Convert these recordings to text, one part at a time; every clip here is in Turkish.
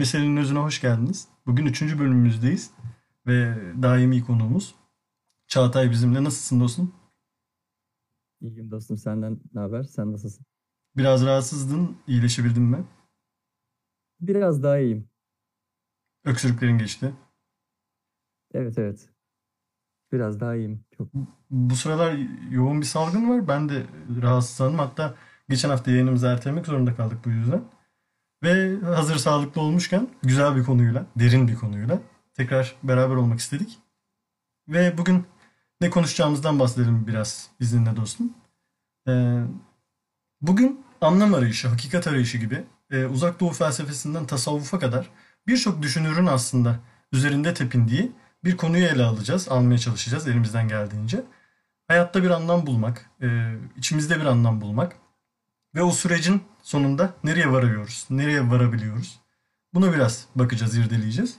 Meselenin özüne hoş geldiniz. Bugün üçüncü bölümümüzdeyiz ve daimi konuğumuz Çağatay bizimle. Nasılsın dostum? İyiyim dostum. Senden ne haber? Sen nasılsın? Biraz rahatsızdın. İyileşebildin mi? Biraz daha iyiyim. Öksürüklerin geçti. Evet evet. Biraz daha iyiyim. Çok. Bu sıralar yoğun bir salgın var. Ben de rahatsızlandım. Hatta geçen hafta yayınımızı ertelemek zorunda kaldık bu yüzden. Ve hazır sağlıklı olmuşken güzel bir konuyla, derin bir konuyla tekrar beraber olmak istedik. Ve bugün ne konuşacağımızdan bahsedelim biraz izninle dostum. Ee, bugün anlam arayışı, hakikat arayışı gibi e, uzak doğu felsefesinden tasavvufa kadar birçok düşünürün aslında üzerinde tepindiği bir konuyu ele alacağız, almaya çalışacağız elimizden geldiğince. Hayatta bir anlam bulmak, e, içimizde bir anlam bulmak ve o sürecin sonunda nereye varıyoruz, nereye varabiliyoruz? Buna biraz bakacağız, irdeleyeceğiz.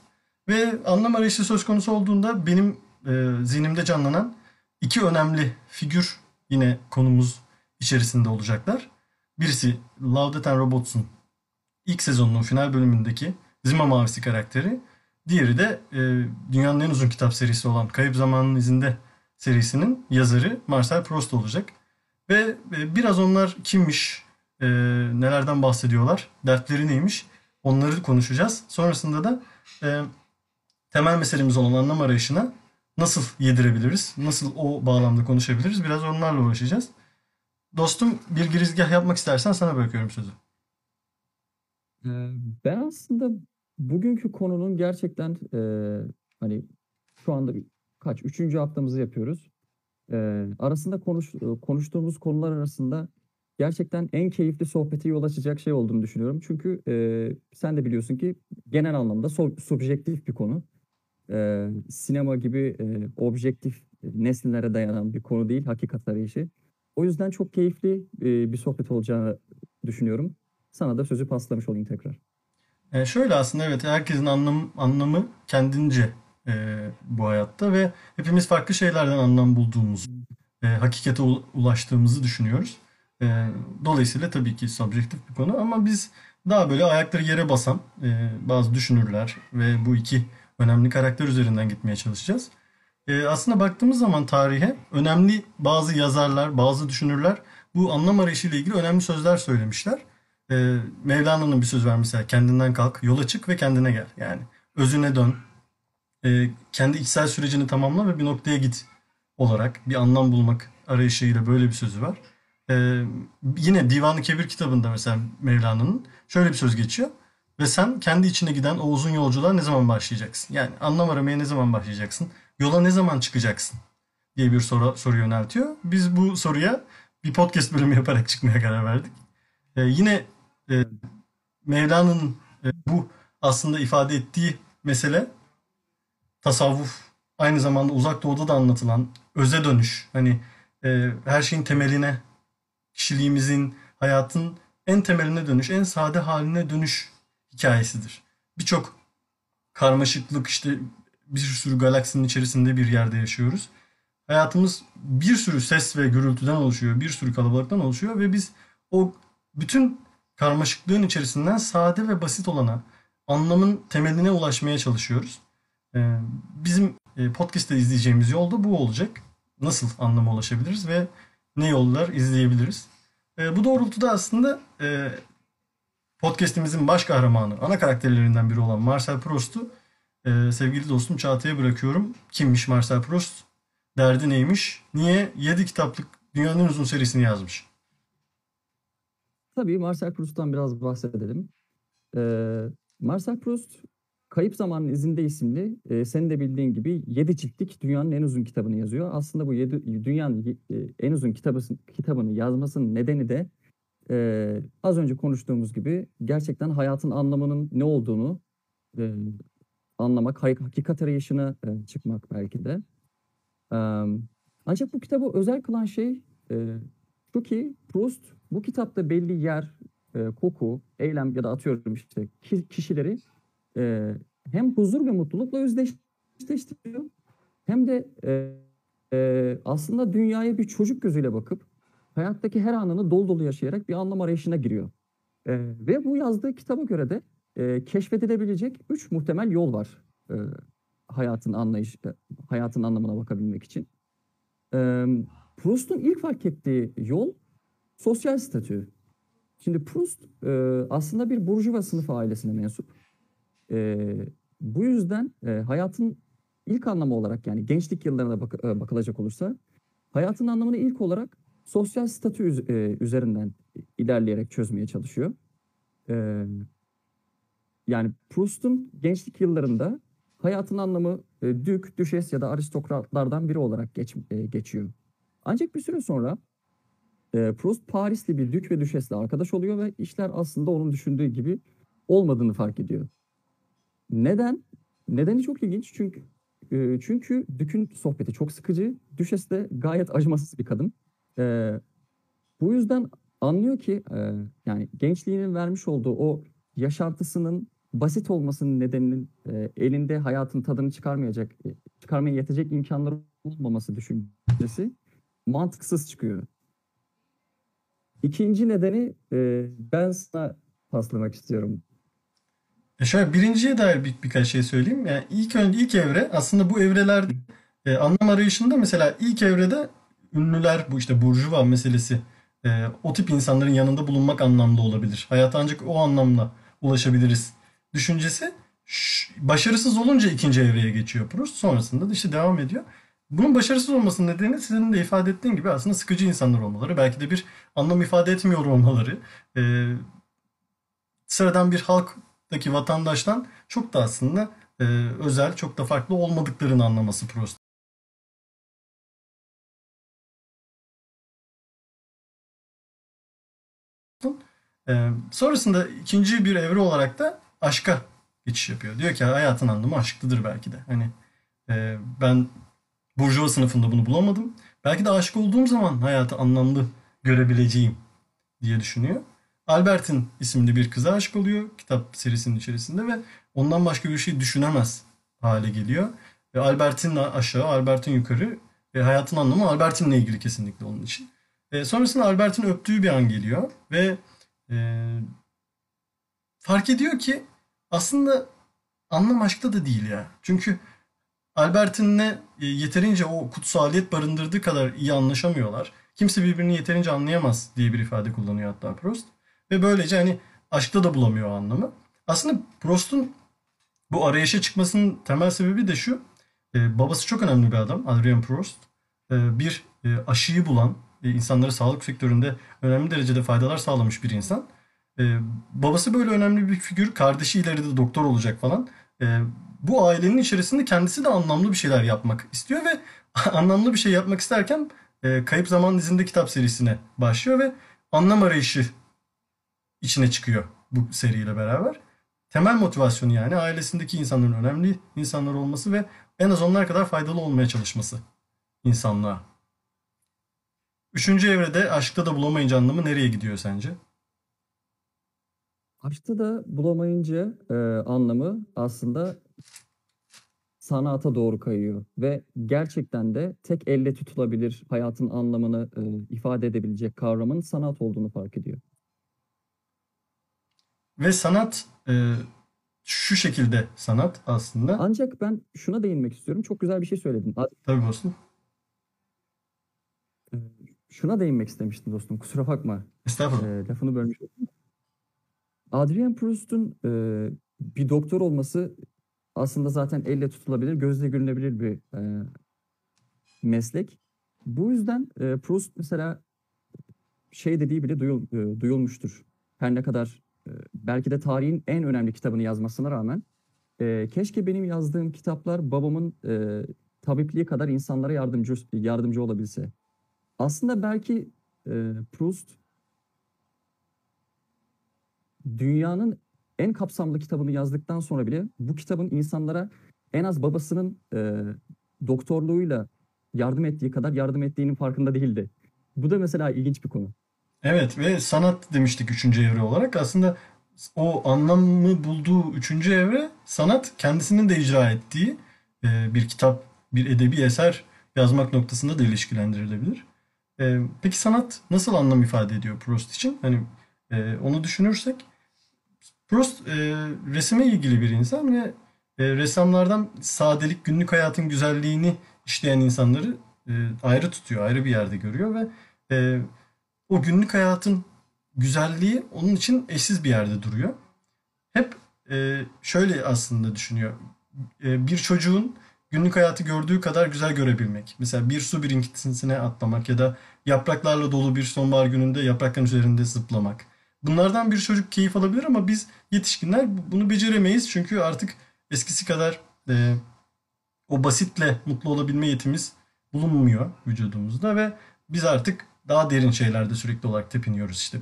Ve anlam arayışı söz konusu olduğunda benim e, zihnimde canlanan iki önemli figür yine konumuz içerisinde olacaklar. Birisi Love, Death Robots'un ilk sezonunun final bölümündeki Zima Mavisi karakteri. Diğeri de e, dünyanın en uzun kitap serisi olan Kayıp Zamanın İzinde serisinin yazarı Marcel Proust olacak. Ve e, biraz onlar kimmiş, e, nelerden bahsediyorlar, dertleri neymiş onları konuşacağız. Sonrasında da e, temel meselemiz olan anlam arayışına nasıl yedirebiliriz, nasıl o bağlamda konuşabiliriz biraz onlarla uğraşacağız. Dostum bir girizgah yapmak istersen sana bırakıyorum sözü. Ee, ben aslında bugünkü konunun gerçekten e, hani şu anda kaç üçüncü haftamızı yapıyoruz. E, arasında konuş, konuştuğumuz konular arasında gerçekten en keyifli sohbeti yol açacak şey olduğunu düşünüyorum. Çünkü e, sen de biliyorsun ki genel anlamda so, subjektif bir konu. E, sinema gibi e, objektif nesnelere dayanan bir konu değil, hakikat arayışı. O yüzden çok keyifli e, bir sohbet olacağını düşünüyorum. Sana da sözü paslamış olayım tekrar. E şöyle aslında evet herkesin anlam, anlamı kendince e, bu hayatta ve hepimiz farklı şeylerden anlam bulduğumuz, e, hakikate ulaştığımızı düşünüyoruz. E, dolayısıyla tabii ki subjektif bir konu ama biz daha böyle ayakları yere basan e, bazı düşünürler ve bu iki önemli karakter üzerinden gitmeye çalışacağız. E, aslında baktığımız zaman tarihe önemli bazı yazarlar, bazı düşünürler bu anlam arayışı ile ilgili önemli sözler söylemişler. E, Mevlana'nın bir söz var mesela kendinden kalk, yola çık ve kendine gel. Yani özüne dön, e, kendi içsel sürecini tamamla ve bir noktaya git olarak bir anlam bulmak arayışıyla böyle bir sözü var. Ee, yine Divan-ı Kebir kitabında mesela Mevlana'nın şöyle bir söz geçiyor. Ve sen kendi içine giden o uzun yolculuğa ne zaman başlayacaksın? Yani anlam aramaya ne zaman başlayacaksın? Yola ne zaman çıkacaksın? diye bir soru, soru yöneltiyor. Biz bu soruya bir podcast bölümü yaparak çıkmaya karar verdik. Ee, yine e, Mevlana'nın e, bu aslında ifade ettiği mesele tasavvuf aynı zamanda uzak doğuda da anlatılan öze dönüş. Hani e, her şeyin temeline kişiliğimizin, hayatın en temeline dönüş, en sade haline dönüş hikayesidir. Birçok karmaşıklık işte bir sürü galaksinin içerisinde bir yerde yaşıyoruz. Hayatımız bir sürü ses ve gürültüden oluşuyor, bir sürü kalabalıktan oluşuyor ve biz o bütün karmaşıklığın içerisinden sade ve basit olana, anlamın temeline ulaşmaya çalışıyoruz. Ee, bizim e, podcast'te izleyeceğimiz yol da bu olacak. Nasıl anlama ulaşabiliriz ve ne yollar izleyebiliriz. E, bu doğrultuda aslında e, podcastimizin baş kahramanı, ana karakterlerinden biri olan Marcel Proust'u e, sevgili dostum Çağatay'a bırakıyorum. Kimmiş Marcel Proust? Derdi neymiş? Niye 7 kitaplık dünyanın uzun serisini yazmış? Tabii Marcel Proust'tan biraz bahsedelim. Ee, Marcel Proust Kayıp Zamanın İzinde isimli e, senin de bildiğin gibi 7 ciltlik dünyanın en uzun kitabını yazıyor. Aslında bu yedi, dünyanın e, en uzun kitabı, kitabını yazmasının nedeni de e, az önce konuştuğumuz gibi gerçekten hayatın anlamının ne olduğunu e, anlamak, hakikat arayışına e, çıkmak belki de. E, ancak bu kitabı özel kılan şey e, şu ki Proust bu kitapta belli yer, e, koku, eylem ya da atıyorum işte kişileri e, hem huzur ve mutlulukla özdeşleştiriyor hem de e, e, aslında dünyaya bir çocuk gözüyle bakıp hayattaki her anını dolu dolu yaşayarak bir anlam arayışına giriyor. E, ve bu yazdığı kitaba göre de e, keşfedilebilecek üç muhtemel yol var e, hayatın anlayış, e, hayatın anlamına bakabilmek için. E, Proust'un ilk fark ettiği yol sosyal statü. Şimdi Proust e, aslında bir burjuva sınıfı ailesine mensup. E, bu yüzden e, hayatın ilk anlamı olarak yani gençlik yıllarına bak- e, bakılacak olursa hayatın anlamını ilk olarak sosyal statü e, üzerinden ilerleyerek çözmeye çalışıyor. E, yani Proust'un gençlik yıllarında hayatın anlamı e, dük, düşes ya da aristokratlardan biri olarak geç, e, geçiyor. Ancak bir süre sonra e, Proust Parisli bir dük ve düşesle arkadaş oluyor ve işler aslında onun düşündüğü gibi olmadığını fark ediyor. Neden? Nedeni çok ilginç çünkü e, çünkü Dük'ün sohbeti çok sıkıcı, Düşes de gayet acımasız bir kadın. E, bu yüzden anlıyor ki e, yani gençliğinin vermiş olduğu o yaşantısının basit olmasının nedeninin e, elinde hayatın tadını çıkarmayacak, e, çıkarmaya yetecek imkanları olmaması düşüncesi mantıksız çıkıyor. İkinci nedeni e, ben sana paslamak istiyorum. E şöyle birinciye dair bir, birkaç şey söyleyeyim. Yani ilk önce ilk evre aslında bu evrelerde e, anlam arayışında mesela ilk evrede ünlüler bu işte burjuva meselesi e, o tip insanların yanında bulunmak anlamda olabilir. Hayata ancak o anlamla ulaşabiliriz düşüncesi başarısız olunca ikinci evreye geçiyor Proust. Sonrasında da işte devam ediyor. Bunun başarısız olmasının nedeni senin de ifade ettiğin gibi aslında sıkıcı insanlar olmaları. Belki de bir anlam ifade etmiyor olmaları. E, sıradan bir halktaki vatandaştan çok da aslında e, özel, çok da farklı olmadıklarını anlaması Proust. E, sonrasında ikinci bir evre olarak da aşka geçiş yapıyor. Diyor ki hayatın anlamı aşklıdır belki de. Hani e, ben burjuva sınıfında bunu bulamadım. Belki de aşık olduğum zaman hayatı anlamlı görebileceğim diye düşünüyor. Albert'in isimli bir kıza aşık oluyor kitap serisinin içerisinde ve ondan başka bir şey düşünemez hale geliyor. Ve Albert'in aşağı, Albert'in yukarı ve hayatın anlamı Albert'inle ilgili kesinlikle onun için. E, sonrasında Albert'in öptüğü bir an geliyor ve e, fark ediyor ki aslında anlam aşkta da değil ya. Çünkü Albert'inle e, yeterince o kutsaliyet barındırdığı kadar iyi anlaşamıyorlar. Kimse birbirini yeterince anlayamaz diye bir ifade kullanıyor hatta Proust. Ve böylece hani aşkta da bulamıyor o anlamı. Aslında Proust'un bu arayışa çıkmasının temel sebebi de şu. E, babası çok önemli bir adam. Adrien Proust. E, bir e, aşıyı bulan, e, insanlara sağlık sektöründe önemli derecede faydalar sağlamış bir insan. E, babası böyle önemli bir figür. Kardeşi ileride doktor olacak falan. E, bu ailenin içerisinde kendisi de anlamlı bir şeyler yapmak istiyor ve anlamlı bir şey yapmak isterken e, Kayıp Zaman izinde kitap serisine başlıyor ve anlam arayışı içine çıkıyor bu seriyle beraber. Temel motivasyonu yani ailesindeki insanların önemli insanlar olması ve en az onlar kadar faydalı olmaya çalışması insanlığa. Üçüncü evrede aşkta da bulamayınca anlamı nereye gidiyor sence? Aşkta da bulamayınca e, anlamı aslında sanata doğru kayıyor ve gerçekten de tek elle tutulabilir hayatın anlamını e, ifade edebilecek kavramın sanat olduğunu fark ediyor. Ve sanat e, şu şekilde sanat aslında. Ancak ben şuna değinmek istiyorum. Çok güzel bir şey söyledin. Tabii dostum. e, Şuna değinmek istemiştim dostum. Kusura bakma. Estağfurullah. E, lafını bölmüş. Adrien Proust'un e, bir doktor olması aslında zaten elle tutulabilir, gözle görünebilir bir e, meslek. Bu yüzden e, Proust mesela şey dediği bile duyul, e, duyulmuştur. Her ne kadar belki de tarihin en önemli kitabını yazmasına rağmen e, keşke benim yazdığım kitaplar babamın e, tabipliği kadar insanlara yardımcı yardımcı olabilse. Aslında belki e, Proust dünyanın en kapsamlı kitabını yazdıktan sonra bile bu kitabın insanlara en az babasının e, doktorluğuyla yardım ettiği kadar yardım ettiğinin farkında değildi. Bu da mesela ilginç bir konu. Evet ve sanat demiştik üçüncü evre olarak. Aslında o anlamı bulduğu üçüncü evre sanat kendisinin de icra ettiği e, bir kitap, bir edebi eser yazmak noktasında da ilişkilendirilebilir. E, peki sanat nasıl anlam ifade ediyor Proust için? Hani e, onu düşünürsek Proust resime ilgili bir insan ve ressamlardan sadelik, günlük hayatın güzelliğini işleyen insanları ayrı tutuyor, ayrı bir yerde görüyor ve o günlük hayatın güzelliği onun için eşsiz bir yerde duruyor. Hep e, şöyle aslında düşünüyor. E, bir çocuğun günlük hayatı gördüğü kadar güzel görebilmek. Mesela bir su birikintisine atlamak ya da yapraklarla dolu bir sonbahar gününde yaprakların üzerinde zıplamak. Bunlardan bir çocuk keyif alabilir ama biz yetişkinler bunu beceremeyiz. Çünkü artık eskisi kadar e, o basitle mutlu olabilme yetimiz bulunmuyor vücudumuzda ve biz artık daha derin şeylerde sürekli olarak tepiniyoruz. İşte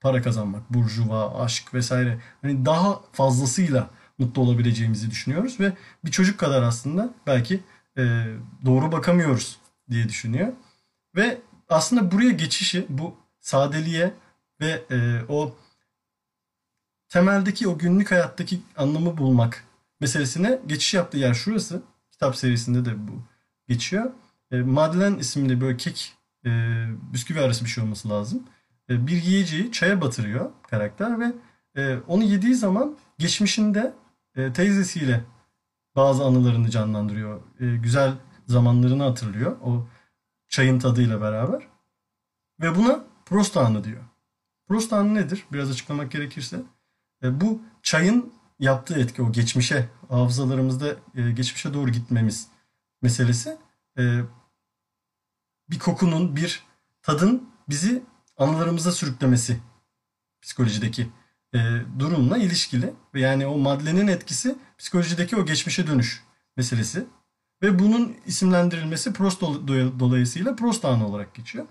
para kazanmak, burjuva, aşk vesaire. Hani daha fazlasıyla mutlu olabileceğimizi düşünüyoruz ve bir çocuk kadar aslında belki e, doğru bakamıyoruz diye düşünüyor. Ve aslında buraya geçişi bu sadeliğe ve e, o temeldeki o günlük hayattaki anlamı bulmak meselesine geçiş yaptığı yer şurası. Kitap serisinde de bu geçiyor. E, Madeleine isimli böyle kek e, bisküvi arası bir şey olması lazım. E, bir yiyeceği çaya batırıyor karakter ve e, onu yediği zaman geçmişinde e, teyzesiyle bazı anılarını canlandırıyor. E, güzel zamanlarını hatırlıyor o çayın tadıyla beraber. Ve buna Prost anı diyor. Prost anı nedir? Biraz açıklamak gerekirse. E, bu çayın yaptığı etki o geçmişe, hafızalarımızda e, geçmişe doğru gitmemiz meselesi. E, bir kokunun, bir tadın bizi anılarımıza sürüklemesi psikolojideki e, durumla ilişkili. Ve yani o maddenin etkisi psikolojideki o geçmişe dönüş meselesi. Ve bunun isimlendirilmesi Prost dolayısıyla Prost anı olarak geçiyor.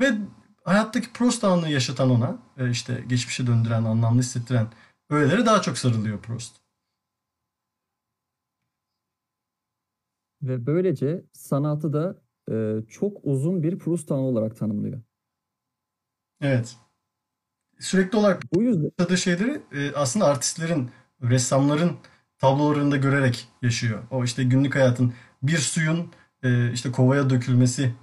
Ve hayattaki Prost anını yaşatan ona, e, işte geçmişe döndüren, anlamlı hissettiren öğelere daha çok sarılıyor Prost. Ve böylece sanatı da e, çok uzun bir Proust anı olarak tanımlıyor. Evet. Sürekli olarak bu yüzden yaşadığı şeyleri e, aslında artistlerin, ressamların tablolarında görerek yaşıyor. O işte günlük hayatın bir suyun e, işte kovaya dökülmesi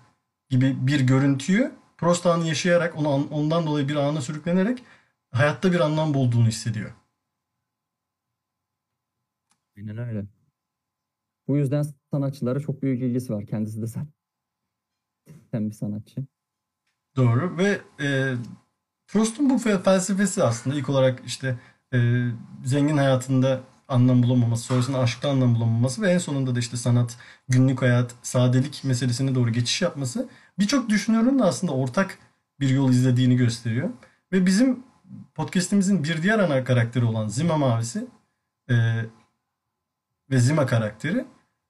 gibi bir görüntüyü Prost anı yaşayarak onu ondan dolayı bir ana sürüklenerek hayatta bir anlam bulduğunu hissediyor. Aynen öyle. Bu yüzden sanatçılara çok büyük ilgisi var. Kendisi de sen. Sen bir sanatçı. Doğru ve e, Proust'un bu felsefesi aslında ilk olarak işte e, zengin hayatında anlam bulamaması, sonrasında aşkta anlam bulamaması ve en sonunda da işte sanat, günlük hayat, sadelik meselesine doğru geçiş yapması birçok düşünürün de aslında ortak bir yol izlediğini gösteriyor. Ve bizim podcast'imizin bir diğer ana karakteri olan Zima Mavisi e, ve Zima karakteri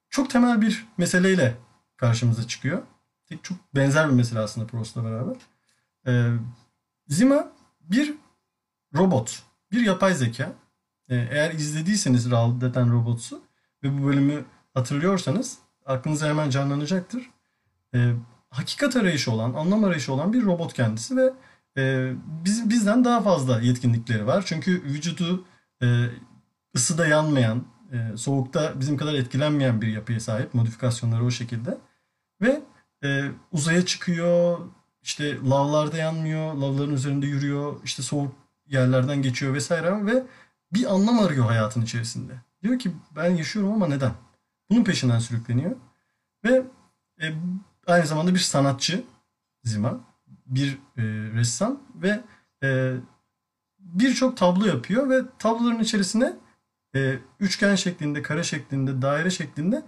çok temel bir meseleyle karşımıza çıkıyor. Çok benzer bir mesele aslında Proust'la beraber. E, Zima bir robot, bir yapay zeka. E, eğer izlediyseniz Raul Deten Robots'u ve bu bölümü hatırlıyorsanız aklınıza hemen canlanacaktır. E, hakikat arayışı olan, anlam arayışı olan bir robot kendisi ve e, biz, bizden daha fazla yetkinlikleri var. Çünkü vücudu e, ısıda yanmayan, e, soğukta bizim kadar etkilenmeyen bir yapıya sahip. Modifikasyonları o şekilde. Ve e, uzaya çıkıyor, işte lavlarda yanmıyor, lavların üzerinde yürüyor, işte soğuk yerlerden geçiyor vesaire ve bir anlam arıyor hayatın içerisinde. Diyor ki ben yaşıyorum ama neden? Bunun peşinden sürükleniyor. Ve e, aynı zamanda bir sanatçı Zima, bir e, ressam ve e, birçok tablo yapıyor ve tabloların içerisine e, üçgen şeklinde, kare şeklinde, daire şeklinde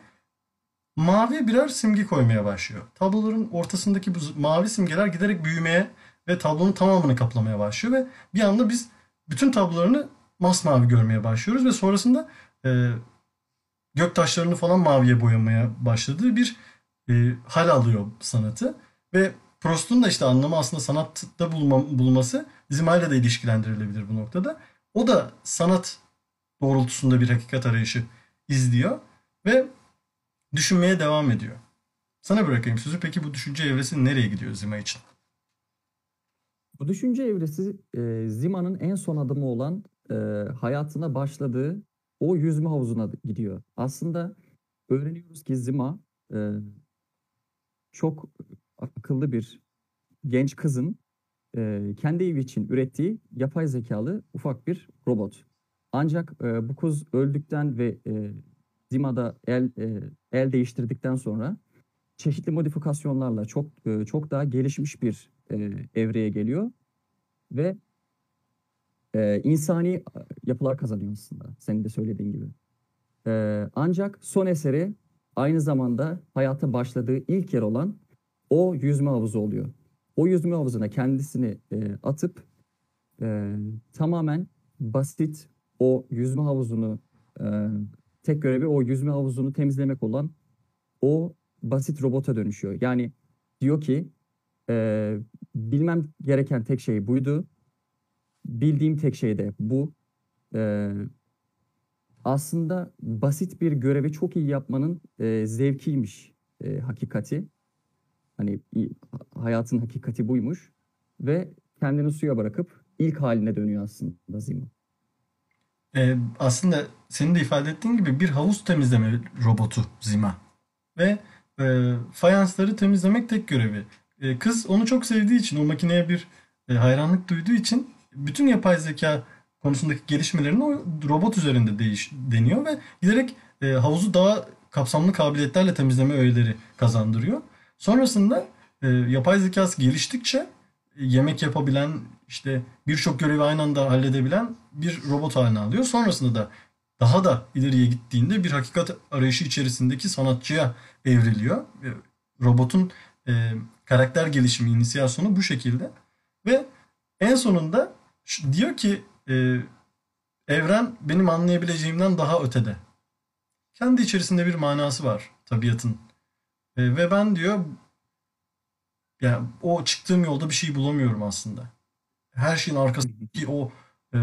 mavi birer simge koymaya başlıyor. Tabloların ortasındaki bu mavi simgeler giderek büyümeye ve tablonun tamamını kaplamaya başlıyor ve bir anda biz bütün tablolarını masmavi görmeye başlıyoruz ve sonrasında e, gök taşlarını falan maviye boyamaya başladığı bir e, hal alıyor sanatı ve Proust'un da işte anlamı aslında sanatta bulma, bulması Zimayla da ilişkilendirilebilir bu noktada. O da sanat doğrultusunda bir hakikat arayışı izliyor ve düşünmeye devam ediyor. Sana bırakayım sözü. Peki bu düşünce evresi nereye gidiyor Zima için? Bu düşünce evresi e, Zima'nın en son adımı olan e, hayatına başladığı o yüzme havuzuna gidiyor. Aslında öğreniyoruz ki Zima e, çok akıllı bir genç kızın e, kendi evi için ürettiği yapay zekalı ufak bir robot. ancak e, bu kız öldükten ve e, Zima'da el e, el değiştirdikten sonra çeşitli modifikasyonlarla çok e, çok daha gelişmiş bir e, evreye geliyor ve e, insani yapılar kazanıyor aslında senin de söylediğin gibi. E, ancak son eseri aynı zamanda hayata başladığı ilk yer olan o yüzme havuzu oluyor. O yüzme havuzuna kendisini e, atıp e, tamamen basit o yüzme havuzunu e, tek görevi o yüzme havuzunu temizlemek olan o basit robota dönüşüyor. Yani diyor ki e, bilmem gereken tek şey buydu. Bildiğim tek şey de bu. E, aslında basit bir görevi çok iyi yapmanın e, zevkiymiş e, hakikati. Hani hayatın hakikati buymuş ve kendini suya bırakıp ilk haline dönüyor aslında Zima. Ee, aslında senin de ifade ettiğin gibi bir havuz temizleme robotu Zima. Ve e, fayansları temizlemek tek görevi. E, kız onu çok sevdiği için, o makineye bir e, hayranlık duyduğu için bütün yapay zeka konusundaki gelişmelerini o robot üzerinde değiş, deniyor ve giderek e, havuzu daha kapsamlı kabiliyetlerle temizleme öğeleri kazandırıyor. Sonrasında e, yapay zekası geliştikçe e, yemek yapabilen, işte birçok görevi aynı anda halledebilen bir robot haline alıyor. Sonrasında da daha da ileriye gittiğinde bir hakikat arayışı içerisindeki sanatçıya evriliyor. Robotun e, karakter gelişimi, inisiyasyonu bu şekilde. Ve en sonunda diyor ki e, evren benim anlayabileceğimden daha ötede. Kendi içerisinde bir manası var tabiatın. E, ve ben diyor yani o çıktığım yolda bir şey bulamıyorum aslında. Her şeyin arkasındaki o e,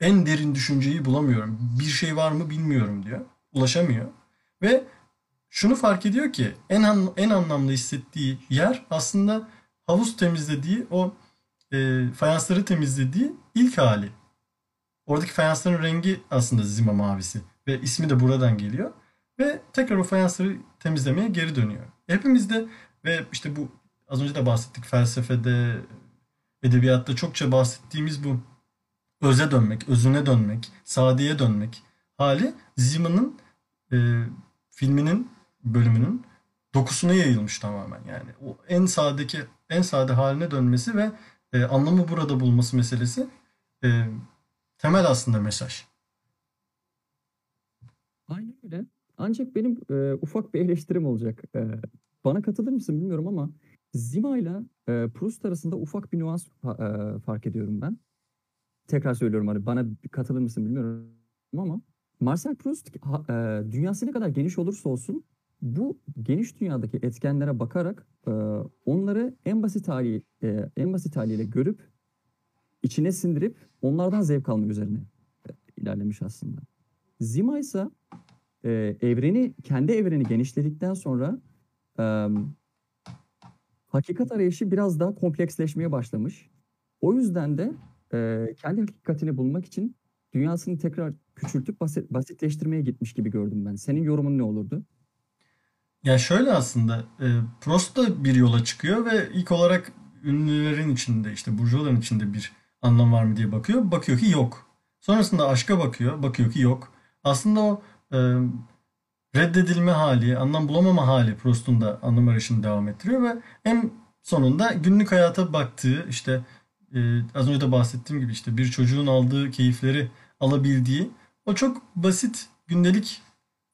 en derin düşünceyi bulamıyorum. Bir şey var mı bilmiyorum diyor. Ulaşamıyor. Ve şunu fark ediyor ki en en anlamlı hissettiği yer aslında havuz temizlediği o e, fayansları temizlediği ilk hali. Oradaki fayansların rengi aslında zima mavisi ve ismi de buradan geliyor. Ve tekrar o fayansları temizlemeye geri dönüyor. Hepimizde ve işte bu az önce de bahsettik felsefede, edebiyatta çokça bahsettiğimiz bu öze dönmek, özüne dönmek, sadiye dönmek hali Zima'nın e, filminin bölümünün dokusuna yayılmış tamamen yani. O en sadeki en sade haline dönmesi ve e, anlamı burada bulması meselesi e, temel aslında mesaj. Aynen öyle. Ancak benim e, ufak bir eleştirim olacak. E, bana katılır mısın bilmiyorum ama Zima ile e, Proust arasında ufak bir nüans e, fark ediyorum ben. Tekrar söylüyorum hani bana katılır mısın bilmiyorum ama Marcel Proust e, dünyası ne kadar geniş olursa olsun bu geniş dünyadaki etkenlere bakarak e, onları en basit hali e, en basit haliyle görüp içine sindirip onlardan zevk alma üzerine e, ilerlemiş aslında. Zima ise e, evreni kendi evreni genişledikten sonra e, hakikat arayışı biraz daha kompleksleşmeye başlamış. O yüzden de e, kendi hakikatini bulmak için dünyasını tekrar küçültüp basit, basitleştirmeye gitmiş gibi gördüm ben. Senin yorumun ne olurdu? Ya şöyle aslında e, Prost da bir yola çıkıyor ve ilk olarak ünlülerin içinde işte burjuvaların içinde bir anlam var mı diye bakıyor. Bakıyor ki yok. Sonrasında aşka bakıyor. Bakıyor ki yok. Aslında o e, reddedilme hali, anlam bulamama hali Proust'un da anlam arayışını devam ettiriyor ve en sonunda günlük hayata baktığı işte e, az önce de bahsettiğim gibi işte bir çocuğun aldığı keyifleri alabildiği o çok basit gündelik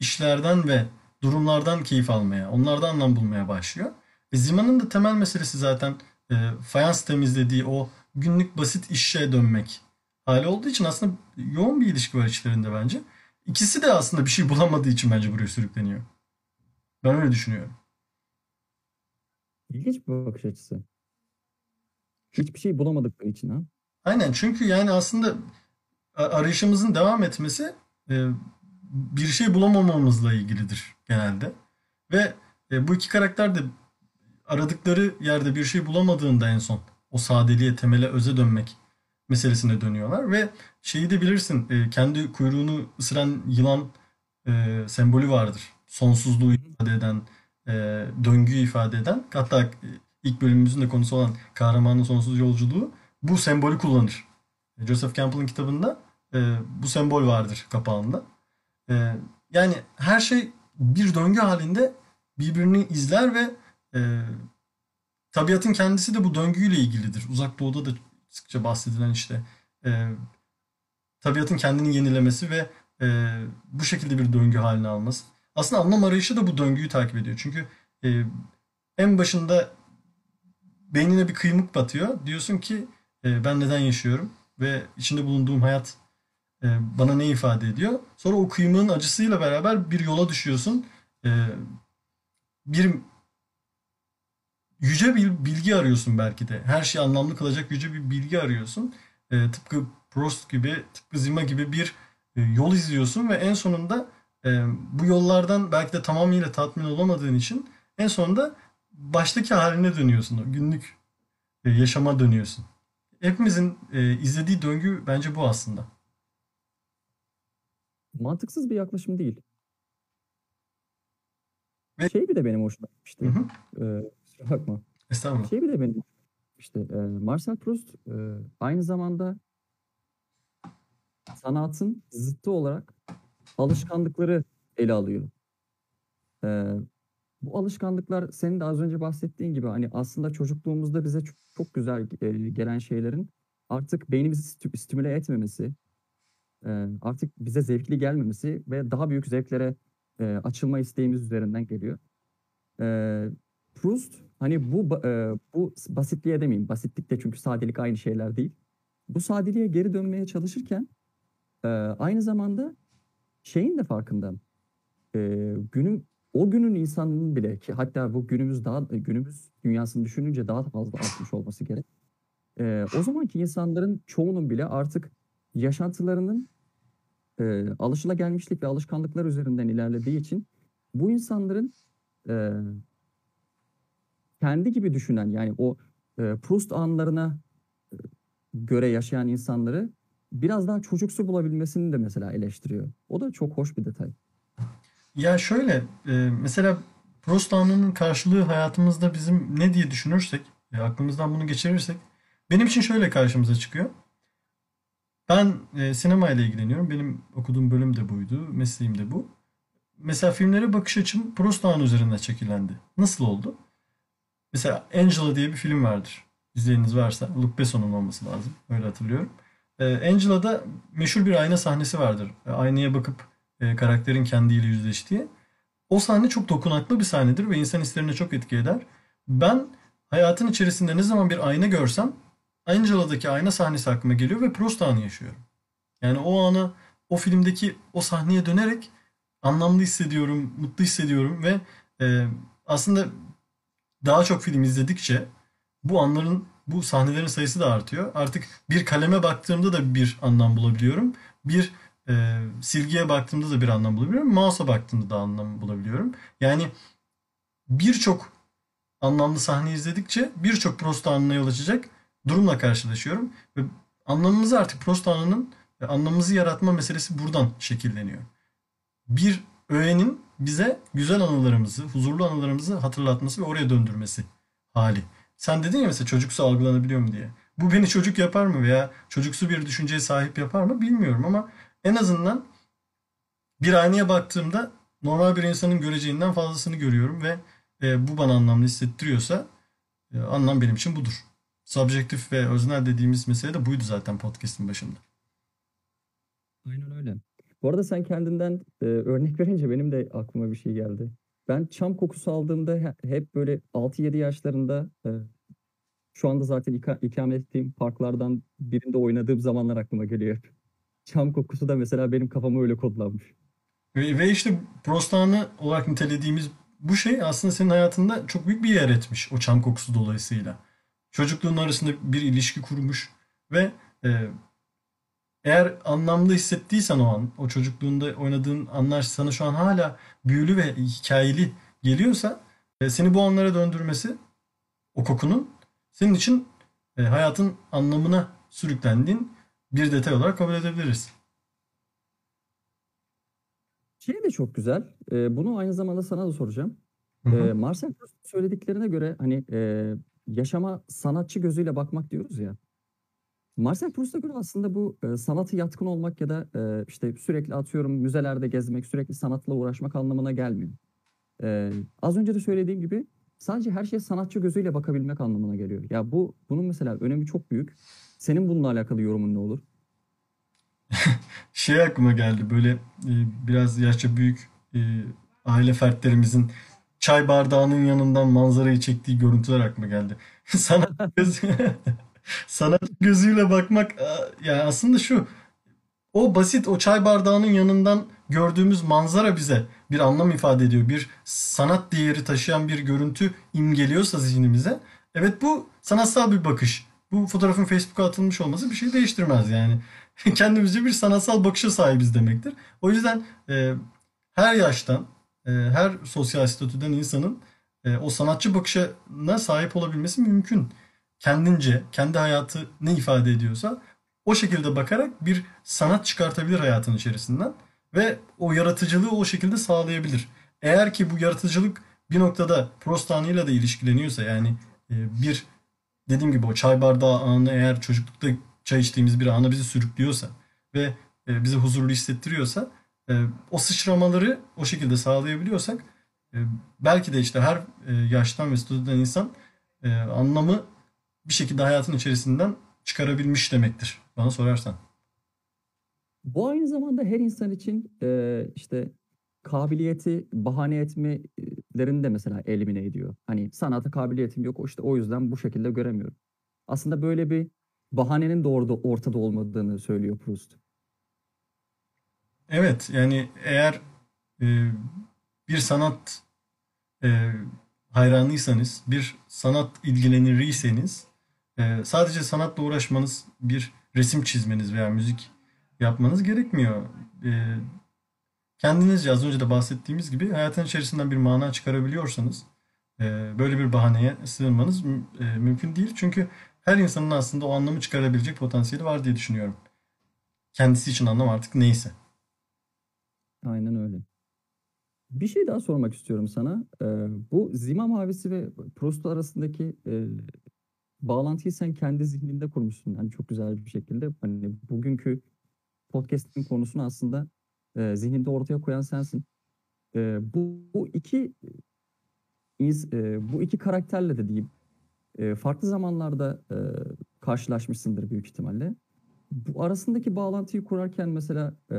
işlerden ve durumlardan keyif almaya, onlardan anlam bulmaya başlıyor. E, Zima'nın da temel meselesi zaten e, fayans temizlediği o günlük basit işe dönmek hali olduğu için aslında yoğun bir ilişki var içlerinde bence. İkisi de aslında bir şey bulamadığı için bence buraya sürükleniyor. Ben öyle düşünüyorum. İlginç bir bakış açısı. Hiçbir şey bulamadıkları için ha. Aynen çünkü yani aslında arayışımızın devam etmesi e, bir şey bulamamamızla ilgilidir genelde. Ve e, bu iki karakter de aradıkları yerde bir şey bulamadığında en son o sadeliğe, temele, öze dönmek meselesine dönüyorlar ve şeyi de bilirsin e, kendi kuyruğunu ısıran yılan e, sembolü vardır. Sonsuzluğu ifade eden, e, döngüyü ifade eden hatta e, ilk bölümümüzün de konusu olan kahramanın sonsuz yolculuğu bu sembolü kullanır. Joseph Campbell'ın kitabında e, bu sembol vardır kapağında. E, yani her şey bir döngü halinde birbirini izler ve e, tabiatın kendisi de bu döngüyle ilgilidir. Uzak Doğu'da da sıkça bahsedilen işte e, tabiatın kendini yenilemesi ve e, bu şekilde bir döngü haline alması. Aslında anlam arayışı da bu döngüyü takip ediyor. Çünkü e, en başında beynine bir kıymık batıyor. Diyorsun ki e, ben neden yaşıyorum ve içinde bulunduğum hayat e, bana ne ifade ediyor. Sonra o kıymığın acısıyla beraber bir yola düşüyorsun. E, bir yüce bir bilgi arıyorsun belki de. Her şeyi anlamlı kılacak yüce bir bilgi arıyorsun. E, tıpkı Prost gibi, tıpkı Zima gibi bir e, yol izliyorsun ve en sonunda e, bu yollardan belki de tamamıyla tatmin olamadığın için en sonunda baştaki haline dönüyorsun. O günlük e, yaşama dönüyorsun. Hepimizin e, izlediği döngü bence bu aslında. Mantıksız bir yaklaşım değil. Ve Şey bir de benim hoşuma hı gitmişti. hı, Ee, kusura bakma. estağfurullah. Şey bir de benim gitmişti. Ee, Marcel Proust e, aynı zamanda sanatın zıttı olarak alışkanlıkları ele alıyor. Ee, bu alışkanlıklar senin de az önce bahsettiğin gibi hani aslında çocukluğumuzda bize çok, çok güzel e, gelen şeylerin artık beynimizi stü- stimüle etmemesi, e, artık bize zevkli gelmemesi ve daha büyük zevklere e, açılma isteğimiz üzerinden geliyor. E, Proust hani bu e, bu basitliğe demeyeyim. Basitlik de çünkü sadelik aynı şeyler değil. Bu sadeliğe geri dönmeye çalışırken e, aynı zamanda şeyin de farkında. E, günün o günün insanının bile ki hatta bu günümüz daha günümüz dünyasını düşününce daha da fazla artmış olması gerek. E, o zamanki insanların çoğunun bile artık yaşantılarının e, alışılagelmişlik ve alışkanlıklar üzerinden ilerlediği için bu insanların e, kendi gibi düşünen yani o e, Proust anlarına e, göre yaşayan insanları biraz daha çocuksu bulabilmesini de mesela eleştiriyor. O da çok hoş bir detay. Ya şöyle e, mesela Proust anının karşılığı hayatımızda bizim ne diye düşünürsek, e, aklımızdan bunu geçirirsek benim için şöyle karşımıza çıkıyor. Ben e, sinema ile ilgileniyorum. Benim okuduğum bölüm de buydu. Mesleğim de bu. Mesela filmlere bakış açım Proust Anı üzerinden şekillendi. Nasıl oldu? Mesela Angela diye bir film vardır. İzleyeniniz varsa. Luc Besson'un olması lazım. Öyle hatırlıyorum. E, Angela'da meşhur bir ayna sahnesi vardır. E, aynaya bakıp e, karakterin kendiyle yüzleştiği. O sahne çok dokunaklı bir sahnedir ve insan hislerine çok etki eder. Ben hayatın içerisinde ne zaman bir ayna görsem Angela'daki ayna sahnesi aklıma geliyor ve Proust anı yaşıyorum. Yani o anı o filmdeki o sahneye dönerek anlamlı hissediyorum, mutlu hissediyorum ve e, aslında daha çok film izledikçe bu anların, bu sahnelerin sayısı da artıyor. Artık bir kaleme baktığımda da bir anlam bulabiliyorum. Bir e, silgiye baktığımda da bir anlam bulabiliyorum. Mouse'a baktığımda da anlam bulabiliyorum. Yani birçok anlamlı sahne izledikçe birçok Proust anına yol açacak durumla karşılaşıyorum. Ve anlamımızı artık Proust anının e, anlamımızı yaratma meselesi buradan şekilleniyor. Bir öğenin bize güzel anılarımızı, huzurlu anılarımızı hatırlatması ve oraya döndürmesi hali. Sen dedin ya mesela çocuksu algılanabiliyor mu diye. Bu beni çocuk yapar mı veya çocuksu bir düşünceye sahip yapar mı bilmiyorum ama en azından bir aynaya baktığımda normal bir insanın göreceğinden fazlasını görüyorum ve e, bu bana anlamlı hissettiriyorsa e, anlam benim için budur. Subjektif ve öznel dediğimiz mesele de buydu zaten podcast'in başında. Aynen öyle. Bu arada sen kendinden e, örnek verince benim de aklıma bir şey geldi. Ben çam kokusu aldığımda he- hep böyle 6-7 yaşlarında e, şu anda zaten ika- ikamet ettiğim parklardan birinde oynadığım zamanlar aklıma geliyor. Çam kokusu da mesela benim kafama öyle kodlanmış. Ve, ve işte Proust anı olarak nitelediğimiz bu şey aslında senin hayatında çok büyük bir yer etmiş o çam kokusu dolayısıyla. Çocukluğun arasında bir ilişki kurmuş ve e, eğer anlamlı hissettiysen o an, o çocukluğunda oynadığın anlar sana şu an hala büyülü ve hikayeli geliyorsa e, seni bu anlara döndürmesi o kokunun senin için e, hayatın anlamına sürüklendiğin bir detay olarak kabul edebiliriz. Şey de çok güzel. e, bunu aynı zamanda sana da soracağım. Hı E, hı. Marcel Proust'un söylediklerine göre hani e, yaşama sanatçı gözüyle bakmak diyoruz ya. Marcel Proust'a göre aslında bu e, sanatı yatkın olmak ya da e, işte sürekli atıyorum müzelerde gezmek, sürekli sanatla uğraşmak anlamına gelmiyor. E, az önce de söylediğim gibi sadece her şeye sanatçı gözüyle bakabilmek anlamına geliyor. Ya bu bunun mesela önemi çok büyük. Senin bununla alakalı yorumun ne olur? Şey aklıma geldi böyle e, biraz yaşça büyük e, aile fertlerimizin çay bardağının yanından manzarayı çektiği görüntüler aklıma geldi. Sanat gözü, sanat gözüyle bakmak a- yani aslında şu o basit o çay bardağının yanından gördüğümüz manzara bize bir anlam ifade ediyor. Bir sanat değeri taşıyan bir görüntü imgeliyorsa zihnimize. Evet bu sanatsal bir bakış. Bu fotoğrafın Facebook'a atılmış olması bir şey değiştirmez yani. Kendimizce bir sanatsal bakışa sahibiz demektir. O yüzden e, her yaştan, e, her sosyal statüden insanın e, o sanatçı bakışına sahip olabilmesi mümkün. Kendince, kendi hayatı ne ifade ediyorsa o şekilde bakarak bir sanat çıkartabilir hayatın içerisinden ve o yaratıcılığı o şekilde sağlayabilir. Eğer ki bu yaratıcılık bir noktada Proust anıyla da ilişkileniyorsa yani e, bir dediğim gibi o çay bardağı anı eğer çocuklukta çay içtiğimiz bir ana bizi sürüklüyorsa ve e, bizi huzurlu hissettiriyorsa e, o sıçramaları o şekilde sağlayabiliyorsak belki de işte her yaştan ve statüden insan anlamı bir şekilde hayatın içerisinden çıkarabilmiş demektir bana sorarsan. Bu aynı zamanda her insan için e, işte kabiliyeti bahane etmelerini de mesela elimine ediyor. Hani sanata kabiliyetim yok o işte o yüzden bu şekilde göremiyorum. Aslında böyle bir bahanenin de orada ortada olmadığını söylüyor Proust. Evet yani eğer e, bir sanat e, hayranıysanız, bir sanat ilgileniriyseniz e, sadece sanatla uğraşmanız, bir resim çizmeniz veya müzik yapmanız gerekmiyor. E, kendinizce az önce de bahsettiğimiz gibi hayatın içerisinden bir mana çıkarabiliyorsanız e, böyle bir bahaneye sığınmanız e, mümkün değil. Çünkü her insanın aslında o anlamı çıkarabilecek potansiyeli var diye düşünüyorum. Kendisi için anlam artık neyse. Aynen öyle. Bir şey daha sormak istiyorum sana. E, bu Zima Mavisi ve Proust arasındaki e, bağlantıyı sen kendi zihninde kurmuşsun. Yani çok güzel bir şekilde. Hani bugünkü podcast'in konusunu aslında e, zihninde ortaya koyan sensin. E, bu, bu iki ins- e, bu iki karakterle de diyeyim e, farklı zamanlarda e, karşılaşmışsındır büyük ihtimalle. Bu arasındaki bağlantıyı kurarken mesela e,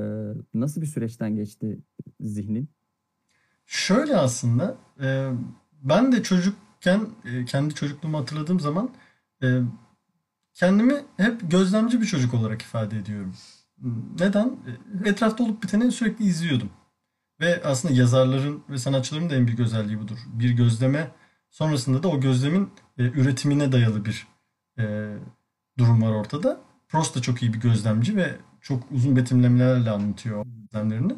nasıl bir süreçten geçti zihnin? Şöyle aslında e, ben de çocukken e, kendi çocukluğumu hatırladığım zaman e, kendimi hep gözlemci bir çocuk olarak ifade ediyorum. Neden? E, Etrafta olup biteni sürekli izliyordum. Ve aslında yazarların ve sanatçıların da en büyük özelliği budur. Bir gözleme sonrasında da o gözlemin e, üretimine dayalı bir e, durum var ortada. Proust da çok iyi bir gözlemci ve çok uzun betimlemelerle anlatıyor gözlemlerini.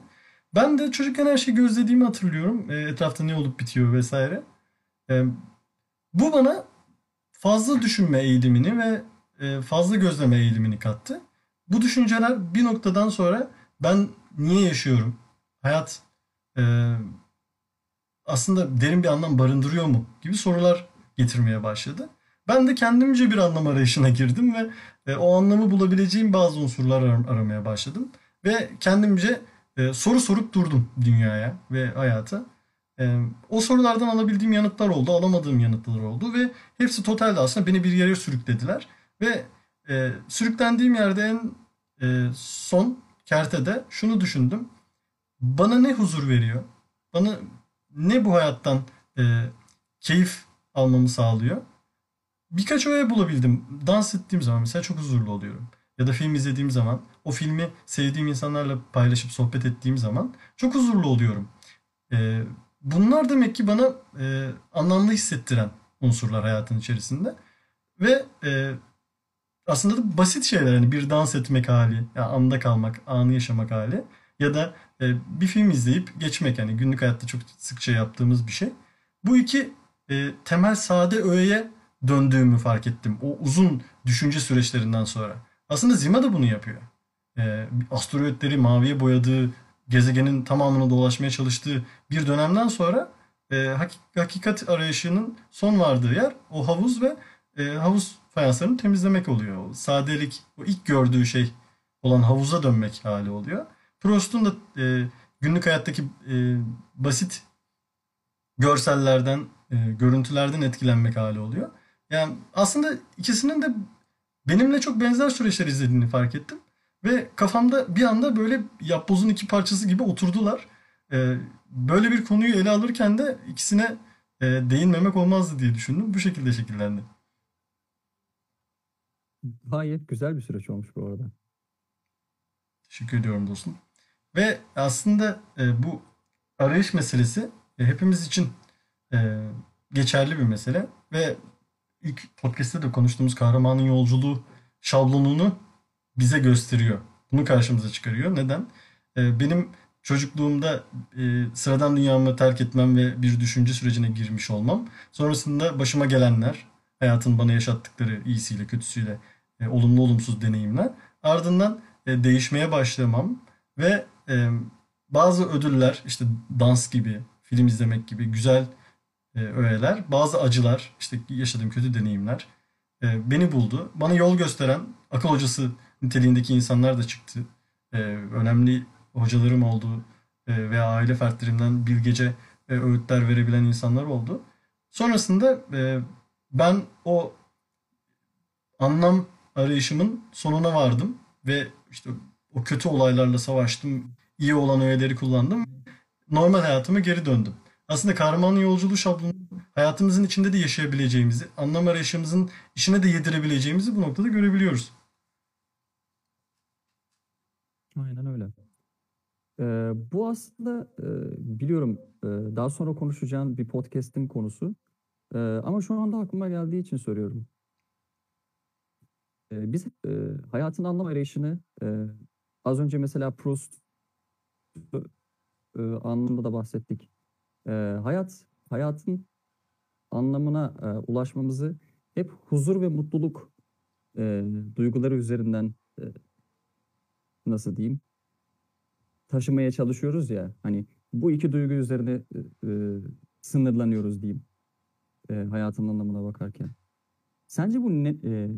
Ben de çocukken her şeyi gözlediğimi hatırlıyorum. E, etrafta ne olup bitiyor vesaire. Bu bana fazla düşünme eğilimini ve e, fazla gözleme eğilimini kattı. Bu düşünceler bir noktadan sonra ben niye yaşıyorum? Hayat e, aslında derin bir anlam barındırıyor mu? gibi sorular getirmeye başladı. Ben de kendimce bir anlam arayışına girdim ve e, o anlamı bulabileceğim bazı unsurlar ar- aramaya başladım. Ve kendimce e, soru sorup durdum dünyaya ve hayata. E, o sorulardan alabildiğim yanıtlar oldu, alamadığım yanıtlar oldu ve hepsi totalde aslında beni bir yere sürüklediler. Ve e, sürüklendiğim yerde en e, son kertede şunu düşündüm. Bana ne huzur veriyor? Bana ne bu hayattan e, keyif almamı sağlıyor? Birkaç öğe bulabildim. Dans ettiğim zaman mesela çok huzurlu oluyorum. Ya da film izlediğim zaman, o filmi sevdiğim insanlarla paylaşıp sohbet ettiğim zaman çok huzurlu oluyorum. Ee, bunlar demek ki bana e, anlamlı hissettiren unsurlar hayatın içerisinde. Ve e, aslında da basit şeyler. Hani bir dans etmek hali, ya anda kalmak, anı yaşamak hali. Ya da e, bir film izleyip geçmek. Yani günlük hayatta çok sıkça yaptığımız bir şey. Bu iki e, temel sade öğeye döndüğümü fark ettim. O uzun düşünce süreçlerinden sonra. Aslında Zima da bunu yapıyor. E, asteroidleri maviye boyadığı, gezegenin tamamını dolaşmaya çalıştığı bir dönemden sonra e, hakik- hakikat arayışının son vardığı yer o havuz ve e, havuz fayanslarını temizlemek oluyor. O sadelik, o ilk gördüğü şey olan havuza dönmek hali oluyor. Proust'un da e, günlük hayattaki e, basit görsellerden, e, görüntülerden etkilenmek hali oluyor. Yani aslında ikisinin de benimle çok benzer süreçler izlediğini fark ettim. Ve kafamda bir anda böyle yapbozun iki parçası gibi oturdular. E, böyle bir konuyu ele alırken de ikisine e, değinmemek olmazdı diye düşündüm. Bu şekilde şekillendi. Gayet güzel bir süreç olmuş bu arada. Teşekkür ediyorum dostum. Ve aslında e, bu arayış meselesi e, hepimiz için e, geçerli bir mesele ve ilk podcast'te de konuştuğumuz kahramanın yolculuğu şablonunu bize gösteriyor. Bunu karşımıza çıkarıyor. Neden? E, benim çocukluğumda e, sıradan dünyamı terk etmem ve bir düşünce sürecine girmiş olmam. Sonrasında başıma gelenler, hayatın bana yaşattıkları iyisiyle kötüsüyle e, olumlu olumsuz deneyimler. Ardından e, değişmeye başlamam ve bazı ödüller işte dans gibi, film izlemek gibi güzel e, öğeler, bazı acılar, işte yaşadığım kötü deneyimler beni buldu. Bana yol gösteren akıl hocası niteliğindeki insanlar da çıktı. E, önemli hocalarım oldu e, veya aile fertlerimden bilgece e, öğütler verebilen insanlar oldu. Sonrasında e, ben o anlam arayışımın sonuna vardım ve işte o kötü olaylarla savaştım, iyi olan öğeleri kullandım. Normal hayatıma geri döndüm. Aslında kahramanın yolculuğu şablonu hayatımızın içinde de yaşayabileceğimizi, anlam arayışımızın içine de yedirebileceğimizi bu noktada görebiliyoruz. Aynen öyle. Ee, bu aslında e, biliyorum e, daha sonra konuşacağım bir podcast'in konusu. E, ama şu anda aklıma geldiği için soruyorum. E, biz e, hayatın anlam arayışını e, az önce mesela Proust e, anlamında da bahsettik. E, hayat hayatın anlamına e, ulaşmamızı hep huzur ve mutluluk e, duyguları üzerinden e, nasıl diyeyim taşımaya çalışıyoruz ya hani bu iki duygu üzerine e, e, sınırlanıyoruz diyeyim e, hayatın anlamına bakarken. Sence bu ne, e,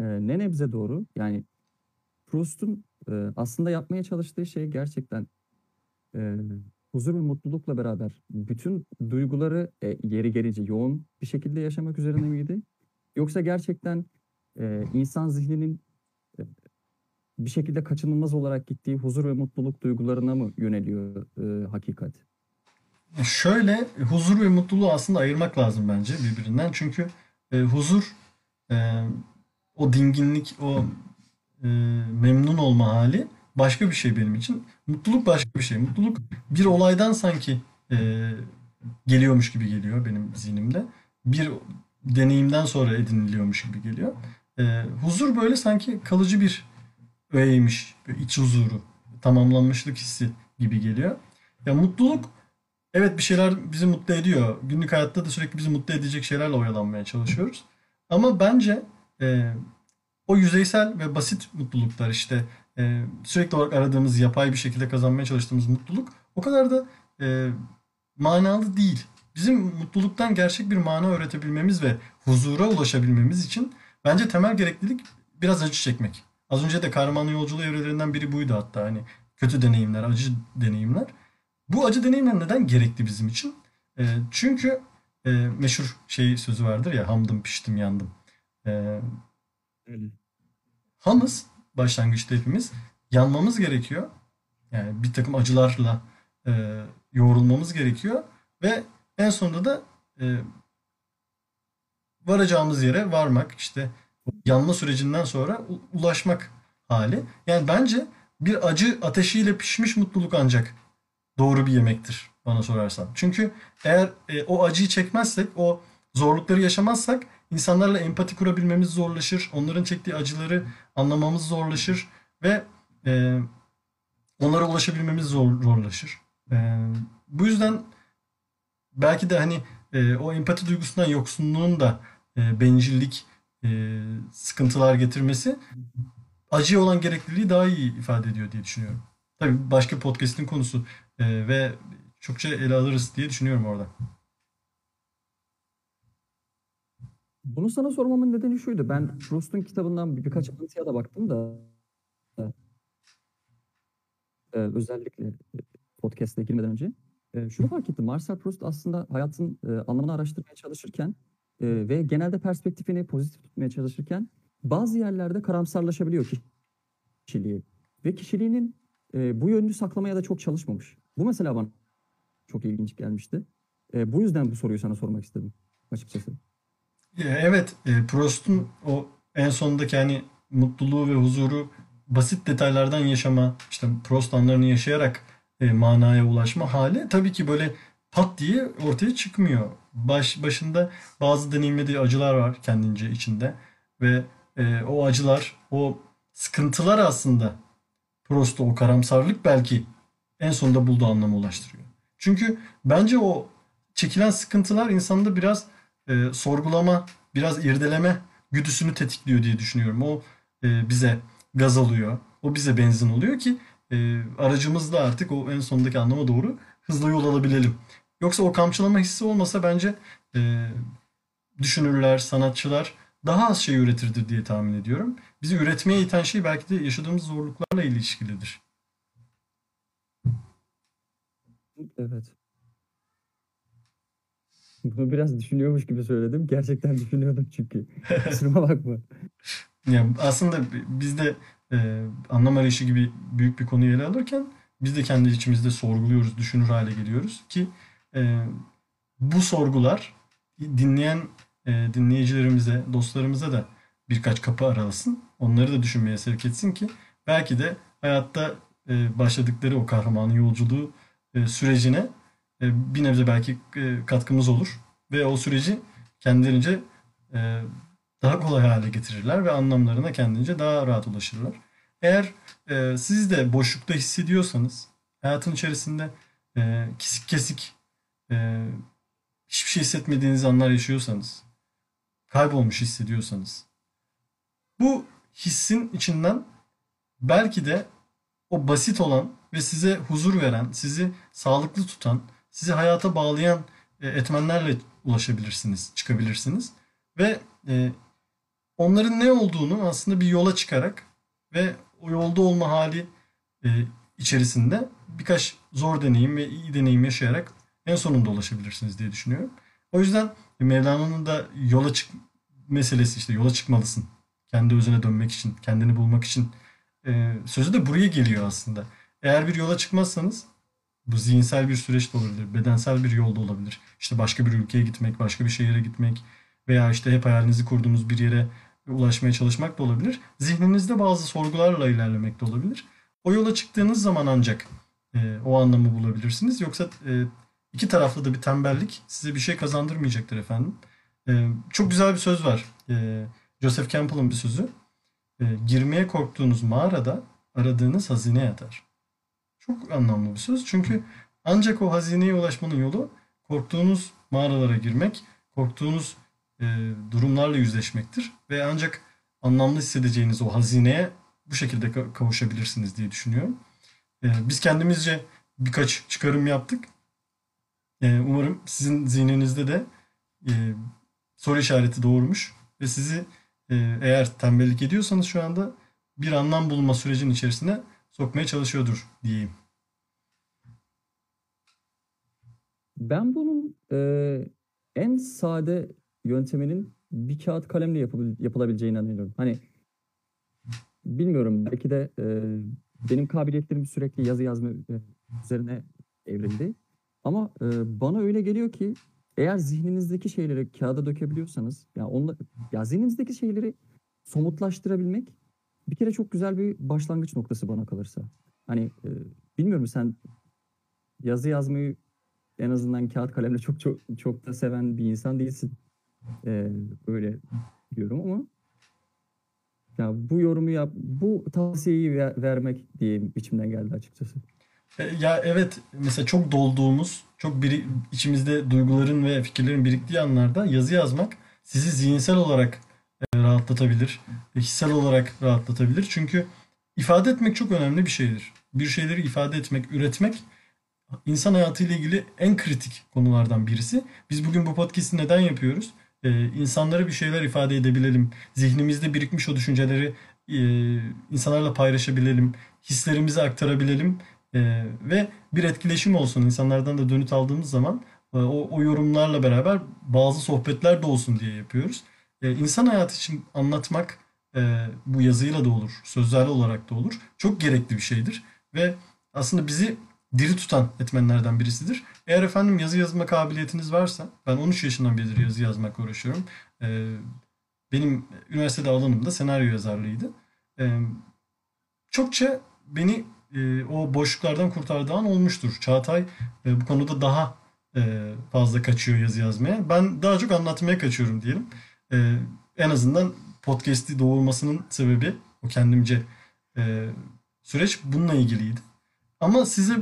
e, ne nebze doğru? Yani Proust'un e, aslında yapmaya çalıştığı şey gerçekten e, huzur ve mutlulukla beraber bütün duyguları e, yeri gelince yoğun bir şekilde yaşamak üzerine miydi? Yoksa gerçekten e, insan zihninin bir şekilde kaçınılmaz olarak gittiği huzur ve mutluluk duygularına mı yöneliyor e, hakikat? Şöyle huzur ve mutluluğu aslında ayırmak lazım bence birbirinden. Çünkü e, huzur e, o dinginlik, o e, memnun olma hali başka bir şey benim için. Mutluluk başka bir şey. Mutluluk bir olaydan sanki e, geliyormuş gibi geliyor benim zihnimde. Bir deneyimden sonra ediniliyormuş gibi geliyor. E, huzur böyle sanki kalıcı bir Böyle iç huzuru, tamamlanmışlık hissi gibi geliyor. Ya mutluluk evet bir şeyler bizi mutlu ediyor. Günlük hayatta da sürekli bizi mutlu edecek şeylerle oyalanmaya çalışıyoruz. Ama bence e, o yüzeysel ve basit mutluluklar işte e, sürekli olarak aradığımız yapay bir şekilde kazanmaya çalıştığımız mutluluk o kadar da e, manalı değil. Bizim mutluluktan gerçek bir mana öğretebilmemiz ve huzura ulaşabilmemiz için bence temel gereklilik biraz acı çekmek. Az önce de kahramanın yolculuğu evrelerinden biri buydu hatta hani kötü deneyimler, acı deneyimler. Bu acı deneyimler neden gerekli bizim için? E, çünkü e, meşhur şey sözü vardır ya hamdım piştim yandım. E, Öyle. hamız başlangıçta hepimiz yanmamız gerekiyor. Yani bir takım acılarla e, yoğrulmamız gerekiyor ve en sonunda da e, varacağımız yere varmak işte yanma sürecinden sonra ulaşmak hali. Yani bence bir acı ateşiyle pişmiş mutluluk ancak doğru bir yemektir bana sorarsan. Çünkü eğer e, o acıyı çekmezsek, o zorlukları yaşamazsak insanlarla empati kurabilmemiz zorlaşır. Onların çektiği acıları anlamamız zorlaşır ve e, onlara ulaşabilmemiz zor, zorlaşır. E, bu yüzden belki de hani e, o empati duygusundan yoksunluğun da e, bencillik, e, sıkıntılar getirmesi acıya olan gerekliliği daha iyi ifade ediyor diye düşünüyorum. Tabii başka podcast'in konusu e, ve çokça ele alırız diye düşünüyorum orada. Bunu sana sormamın nedeni şuydu. Ben Proust'un kitabından bir, birkaç alıntıya da baktım da e, özellikle e, podcast'e girmeden önce e, şunu fark ettim. Marcel Proust aslında hayatın e, anlamını araştırmaya çalışırken e, ve genelde perspektifini pozitif tutmaya çalışırken bazı yerlerde karamsarlaşabiliyor kişiliği. Ve kişiliğinin e, bu yönünü saklamaya da çok çalışmamış. Bu mesela bana çok ilginç gelmişti. E, bu yüzden bu soruyu sana sormak istedim açıkçası. Evet, e, Proust'un o en sondaki hani mutluluğu ve huzuru basit detaylardan yaşama, işte Proust anlarını yaşayarak e, manaya ulaşma hali tabii ki böyle pat diye ortaya çıkmıyor. Baş, başında bazı deneyimlediği acılar var kendince içinde ve e, o acılar, o sıkıntılar aslında Proust'u o karamsarlık belki en sonunda bulduğu anlamı ulaştırıyor. Çünkü bence o çekilen sıkıntılar insanda biraz e, sorgulama, biraz irdeleme güdüsünü tetikliyor diye düşünüyorum. O e, bize gaz alıyor. O bize benzin oluyor ki e, aracımızla artık o en sondaki anlama doğru hızlı yol alabilelim. Yoksa o kamçılama hissi olmasa bence e, düşünürler, sanatçılar daha az şey üretirdir diye tahmin ediyorum. Bizi üretmeye iten şey belki de yaşadığımız zorluklarla ilişkilidir. Evet. Bunu biraz düşünüyormuş gibi söyledim. Gerçekten düşünüyordum çünkü. Kusuruma bakma. Yani aslında biz de e, anlam arayışı gibi büyük bir konuyu ele alırken biz de kendi içimizde sorguluyoruz, düşünür hale geliyoruz ki e, bu sorgular dinleyen e, dinleyicilerimize, dostlarımıza da birkaç kapı aralasın. Onları da düşünmeye sevk etsin ki belki de hayatta e, başladıkları o kahramanın yolculuğu e, sürecine e, bir nebze belki e, katkımız olur ve o süreci kendilerince e, daha kolay hale getirirler ve anlamlarına kendince daha rahat ulaşırlar. Eğer e, siz de boşlukta hissediyorsanız, hayatın içerisinde e, kesik kesik e, hiçbir şey hissetmediğiniz anlar yaşıyorsanız, kaybolmuş hissediyorsanız, bu hissin içinden belki de o basit olan ve size huzur veren, sizi sağlıklı tutan, sizi hayata bağlayan e, etmenlerle ulaşabilirsiniz, çıkabilirsiniz. Ve e, onların ne olduğunu aslında bir yola çıkarak ve o yolda olma hali e, içerisinde birkaç zor deneyim ve iyi deneyim yaşayarak en sonunda ulaşabilirsiniz diye düşünüyorum. O yüzden Mevlana'nın da yola çık meselesi işte yola çıkmalısın. Kendi özüne dönmek için, kendini bulmak için e, sözü de buraya geliyor aslında. Eğer bir yola çıkmazsanız bu zihinsel bir süreç de olabilir, bedensel bir yolda olabilir. İşte başka bir ülkeye gitmek, başka bir şehire gitmek veya işte hep hayalinizi kurduğunuz bir yere ulaşmaya çalışmak da olabilir. Zihninizde bazı sorgularla ilerlemek de olabilir. O yola çıktığınız zaman ancak e, o anlamı bulabilirsiniz. Yoksa e, iki taraflı da bir tembellik size bir şey kazandırmayacaktır efendim. E, çok güzel bir söz var. E, Joseph Campbell'ın bir sözü. E, girmeye korktuğunuz mağarada aradığınız hazine yatar. Çok anlamlı bir söz. Çünkü ancak o hazineye ulaşmanın yolu korktuğunuz mağaralara girmek, korktuğunuz e, durumlarla yüzleşmektir. Ve ancak anlamlı hissedeceğiniz o hazineye bu şekilde kavuşabilirsiniz diye düşünüyorum. E, biz kendimizce birkaç çıkarım yaptık. E, umarım sizin zihninizde de e, soru işareti doğurmuş ve sizi e, eğer tembellik ediyorsanız şu anda bir anlam bulma sürecinin içerisine sokmaya çalışıyordur diyeyim. Ben bunun e, en sade yönteminin bir kağıt kalemle yapılabil, yapılabileceğine inanıyorum. Hani bilmiyorum belki de e, benim kabiliyetlerim sürekli yazı yazma e, üzerine evrildi. Ama e, bana öyle geliyor ki eğer zihninizdeki şeyleri kağıda dökebiliyorsanız ya onla, ya zihninizdeki şeyleri somutlaştırabilmek bir kere çok güzel bir başlangıç noktası bana kalırsa. Hani e, bilmiyorum sen yazı yazmayı en azından kağıt kalemle çok çok çok da seven bir insan değilsin. Ee, böyle diyorum ama ya bu yorumu yap, bu tavsiyeyi ver, vermek diyeyim içimden geldi açıkçası. E, ya evet mesela çok dolduğumuz, çok biri, içimizde duyguların ve fikirlerin biriktiği anlarda yazı yazmak sizi zihinsel olarak e, rahatlatabilir, hissel olarak rahatlatabilir. Çünkü ifade etmek çok önemli bir şeydir. Bir şeyleri ifade etmek, üretmek insan hayatıyla ilgili en kritik konulardan birisi. Biz bugün bu podcast'i neden yapıyoruz? e, insanlara bir şeyler ifade edebilelim. Zihnimizde birikmiş o düşünceleri e, insanlarla paylaşabilelim. Hislerimizi aktarabilelim. E, ve bir etkileşim olsun. İnsanlardan da dönüt aldığımız zaman e, o, o yorumlarla beraber bazı sohbetler de olsun diye yapıyoruz. E, insan hayatı için anlatmak e, bu yazıyla da olur, sözlerle olarak da olur. Çok gerekli bir şeydir. Ve aslında bizi diri tutan etmenlerden birisidir. Eğer efendim yazı yazma kabiliyetiniz varsa, ben 13 yaşından beridir yazı yazmakla uğraşıyorum. Ee, benim üniversitede alanım da senaryo yazarlığıydı. Ee, çokça beni e, o boşluklardan kurtardığı an olmuştur. Çağatay e, bu konuda daha e, fazla kaçıyor yazı yazmaya. Ben daha çok anlatmaya kaçıyorum diyelim. En azından podcast'i doğurmasının sebebi o kendimce süreç bununla ilgiliydi. Ama size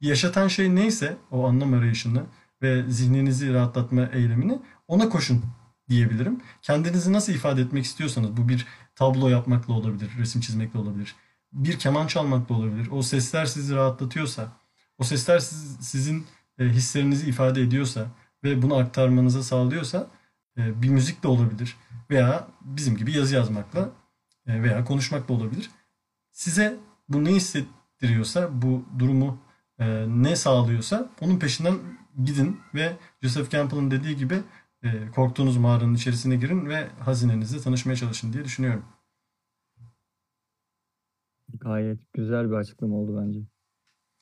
yaşatan şey neyse o anlam arayışını ve zihninizi rahatlatma eylemini ona koşun diyebilirim. Kendinizi nasıl ifade etmek istiyorsanız bu bir tablo yapmakla olabilir, resim çizmekle olabilir. Bir keman çalmakla olabilir. O sesler sizi rahatlatıyorsa, o sesler siz, sizin e, hislerinizi ifade ediyorsa ve bunu aktarmanıza sağlıyorsa e, bir müzik de olabilir veya bizim gibi yazı yazmakla e, veya konuşmakla olabilir. Size bu ne hissettiriyorsa, bu durumu e, ne sağlıyorsa onun peşinden gidin ve Joseph Campbell'ın dediği gibi e, korktuğunuz mağaranın içerisine girin ve hazinenizle tanışmaya çalışın diye düşünüyorum. Gayet güzel bir açıklama oldu bence.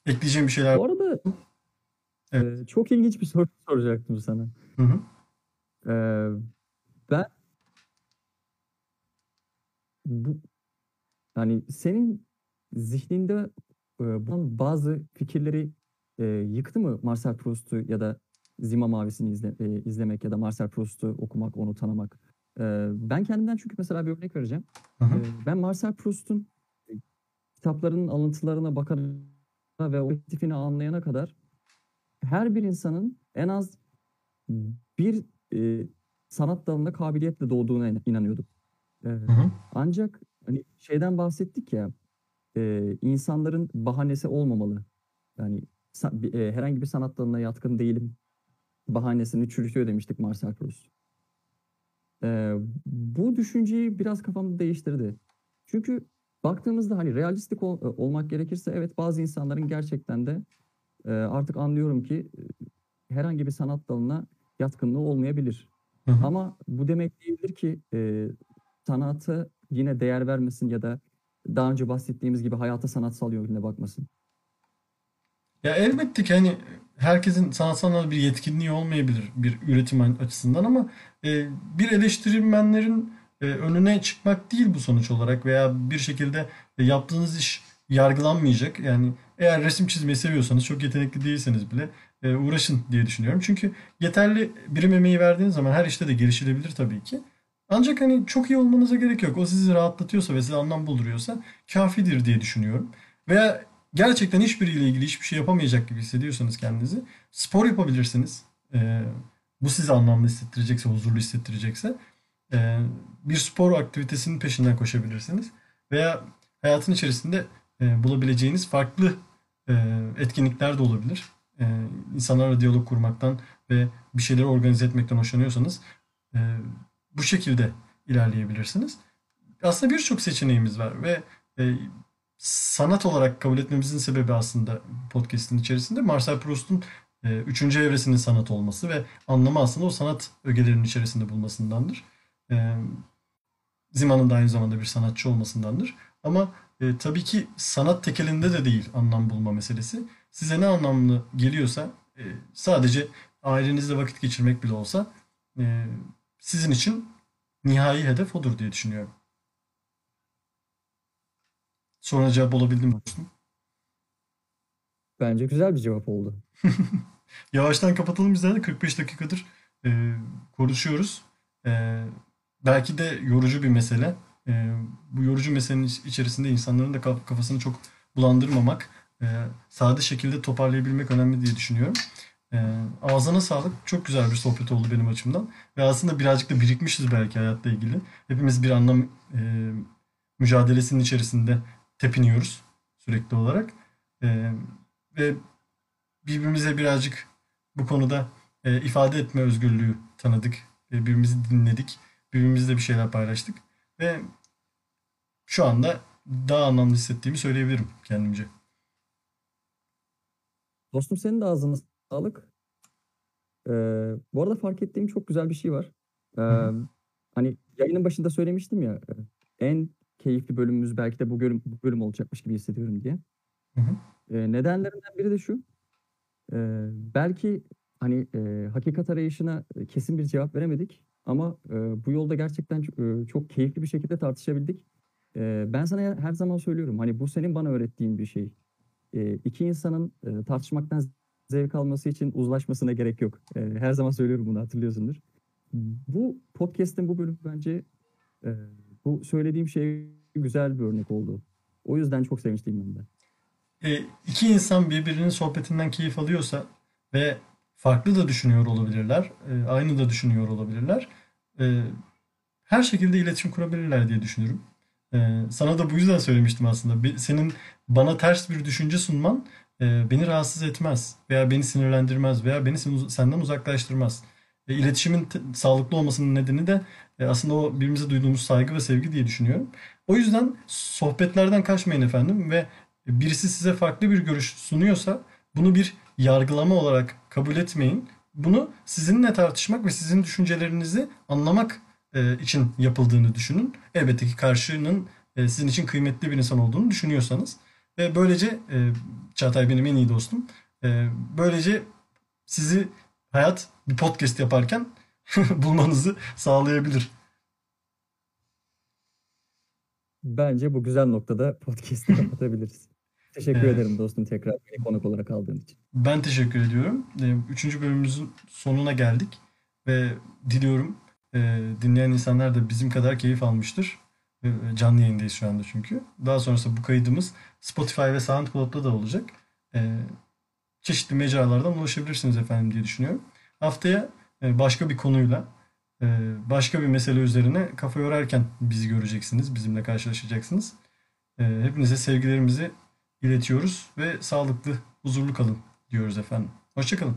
Ekleyeceğim bir şeyler Bu arada Evet. e, çok ilginç bir soru soracaktım sana. Hı hı. E, ben bu yani senin zihninde e, bazı fikirleri e, yıktı mı Marcel Proust'u ya da Zima Mavisi'ni izle, e, izlemek ya da Marcel Proust'u okumak, onu tanımak. E, ben kendimden çünkü mesela bir örnek vereceğim. Hı hı. E, ben Marcel Proust'un kitaplarının alıntılarına bakarak ve o aktifini anlayana kadar her bir insanın en az bir e, sanat dalında kabiliyetle doğduğuna in- inanıyordum. E, Hı hı. ancak hani şeyden bahsettik ya e, insanların bahanesi olmamalı. Yani e, herhangi bir sanat dalına yatkın değilim bahanesini çürütüyor demiştik Marcel Proust. E, bu düşünceyi biraz kafamda değiştirdi. Çünkü baktığımızda hani realistik ol- olmak gerekirse evet bazı insanların gerçekten de e, artık anlıyorum ki e, herhangi bir sanat dalına yatkınlığı olmayabilir. Hı hı. Ama bu demek değildir ki e, sanata yine değer vermesin ya da daha önce bahsettiğimiz gibi hayata sanatsal yönüne bakmasın. Ya elbette ki hani herkesin sanatsal bir yetkinliği olmayabilir bir üretim açısından ama e, bir eleştirmenlerin e, önüne çıkmak değil bu sonuç olarak veya bir şekilde e, yaptığınız iş yargılanmayacak. Yani eğer resim çizmeyi seviyorsanız çok yetenekli değilseniz bile e, uğraşın diye düşünüyorum. Çünkü yeterli birim emeği verdiğiniz zaman her işte de gelişilebilir tabii ki. Ancak hani çok iyi olmanıza gerek yok. O sizi rahatlatıyorsa ve size anlam bulduruyorsa kafidir diye düşünüyorum. Veya gerçekten hiçbiriyle ilgili hiçbir şey yapamayacak gibi hissediyorsanız kendinizi spor yapabilirsiniz. Ee, bu sizi anlamlı hissettirecekse, huzurlu hissettirecekse ee, bir spor aktivitesinin peşinden koşabilirsiniz. Veya hayatın içerisinde e, bulabileceğiniz farklı e, etkinlikler de olabilir. E, insanlarla diyalog kurmaktan ve bir şeyleri organize etmekten hoşlanıyorsanız e, bu şekilde ilerleyebilirsiniz. Aslında birçok seçeneğimiz var ve e, sanat olarak kabul etmemizin sebebi aslında podcast'in içerisinde Marcel Proust'un e, üçüncü evresinin sanat olması ve anlamı aslında o sanat ögelerinin içerisinde bulmasındandır. E, Zima'nın da aynı zamanda bir sanatçı olmasındandır. Ama e, tabii ki sanat tekelinde de değil anlam bulma meselesi. Size ne anlamlı geliyorsa e, sadece ailenizle vakit geçirmek bile olsa e, sizin için nihai hedef odur diye düşünüyorum. Sonra cevap olabildim mi dostum? Bence güzel bir cevap oldu. Yavaştan kapatalım bizler de 45 dakikadır e, konuşuyoruz. E, belki de yorucu bir mesele. E, bu yorucu meselenin iç- içerisinde insanların da kaf- kafasını çok bulandırmamak, e, sade şekilde toparlayabilmek önemli diye düşünüyorum. E, ağzına sağlık. Çok güzel bir sohbet oldu benim açımdan. Ve aslında birazcık da birikmişiz belki hayatla ilgili. Hepimiz bir anlam e, mücadelesinin içerisinde tepiniyoruz sürekli olarak. E, ve birbirimize birazcık bu konuda e, ifade etme özgürlüğü tanıdık, e, birbirimizi dinledik, birbirimizle bir şeyler paylaştık ve şu anda daha anlamlı hissettiğimi söyleyebilirim kendimce. Dostum senin de ağzına sağlık. Ee, bu arada fark ettiğim çok güzel bir şey var. Ee, hani yayının başında söylemiştim ya e, en keyifli bölümümüz belki de bu bölüm, bu bölüm olacakmış gibi hissediyorum diye. Ee, nedenlerinden biri de şu. Ee, belki hani e, hakikat arayışına e, kesin bir cevap veremedik ama e, bu yolda gerçekten e, çok keyifli bir şekilde tartışabildik. Ee, ben sana her zaman söylüyorum hani bu senin bana öğrettiğin bir şey. Ee, iki insanın e, tartışmaktan zevk alması için uzlaşmasına gerek yok. Ee, her zaman söylüyorum bunu hatırlıyorsundur. Bu podcast'in bu bölümü bence e, bu söylediğim şey güzel bir örnek oldu. O yüzden çok sevinçliyim ben de. E, iki insan birbirinin sohbetinden keyif alıyorsa ve farklı da düşünüyor olabilirler, e, aynı da düşünüyor olabilirler. E, her şekilde iletişim kurabilirler diye düşünüyorum. E, sana da bu yüzden söylemiştim aslında. Senin bana ters bir düşünce sunman beni rahatsız etmez veya beni sinirlendirmez veya beni sen- senden uzaklaştırmaz. E, iletişimin sağlıklı olmasının nedeni de aslında o birbirimize duyduğumuz saygı ve sevgi diye düşünüyorum. O yüzden sohbetlerden kaçmayın efendim ve birisi size farklı bir görüş sunuyorsa bunu bir yargılama olarak kabul etmeyin. Bunu sizinle tartışmak ve sizin düşüncelerinizi anlamak e, için yapıldığını düşünün. Elbette ki karşının e, sizin için kıymetli bir insan olduğunu düşünüyorsanız. Ve böylece e, Çağatay benim en iyi dostum. Böylece sizi hayat bir podcast yaparken bulmanızı sağlayabilir. Bence bu güzel noktada podcast'i kapatabiliriz. Teşekkür E, ederim dostum tekrar beni konuk olarak aldığın için. Ben teşekkür ediyorum. E, Üçüncü bölümümüzün sonuna geldik ve diliyorum e, dinleyen insanlar da bizim kadar keyif almıştır. E, Canlı yayındayız şu anda çünkü. Daha sonrasında bu kaydımız Spotify ve SoundCloud'da da olacak. Çeşitli mecralardan ulaşabilirsiniz efendim diye düşünüyorum. Haftaya e, başka bir konuyla, e, başka bir mesele üzerine kafa yorarken bizi göreceksiniz, bizimle karşılaşacaksınız. E, Hepinize sevgilerimizi iletiyoruz ve sağlıklı, huzurlu kalın diyoruz efendim. Hoşça kalın.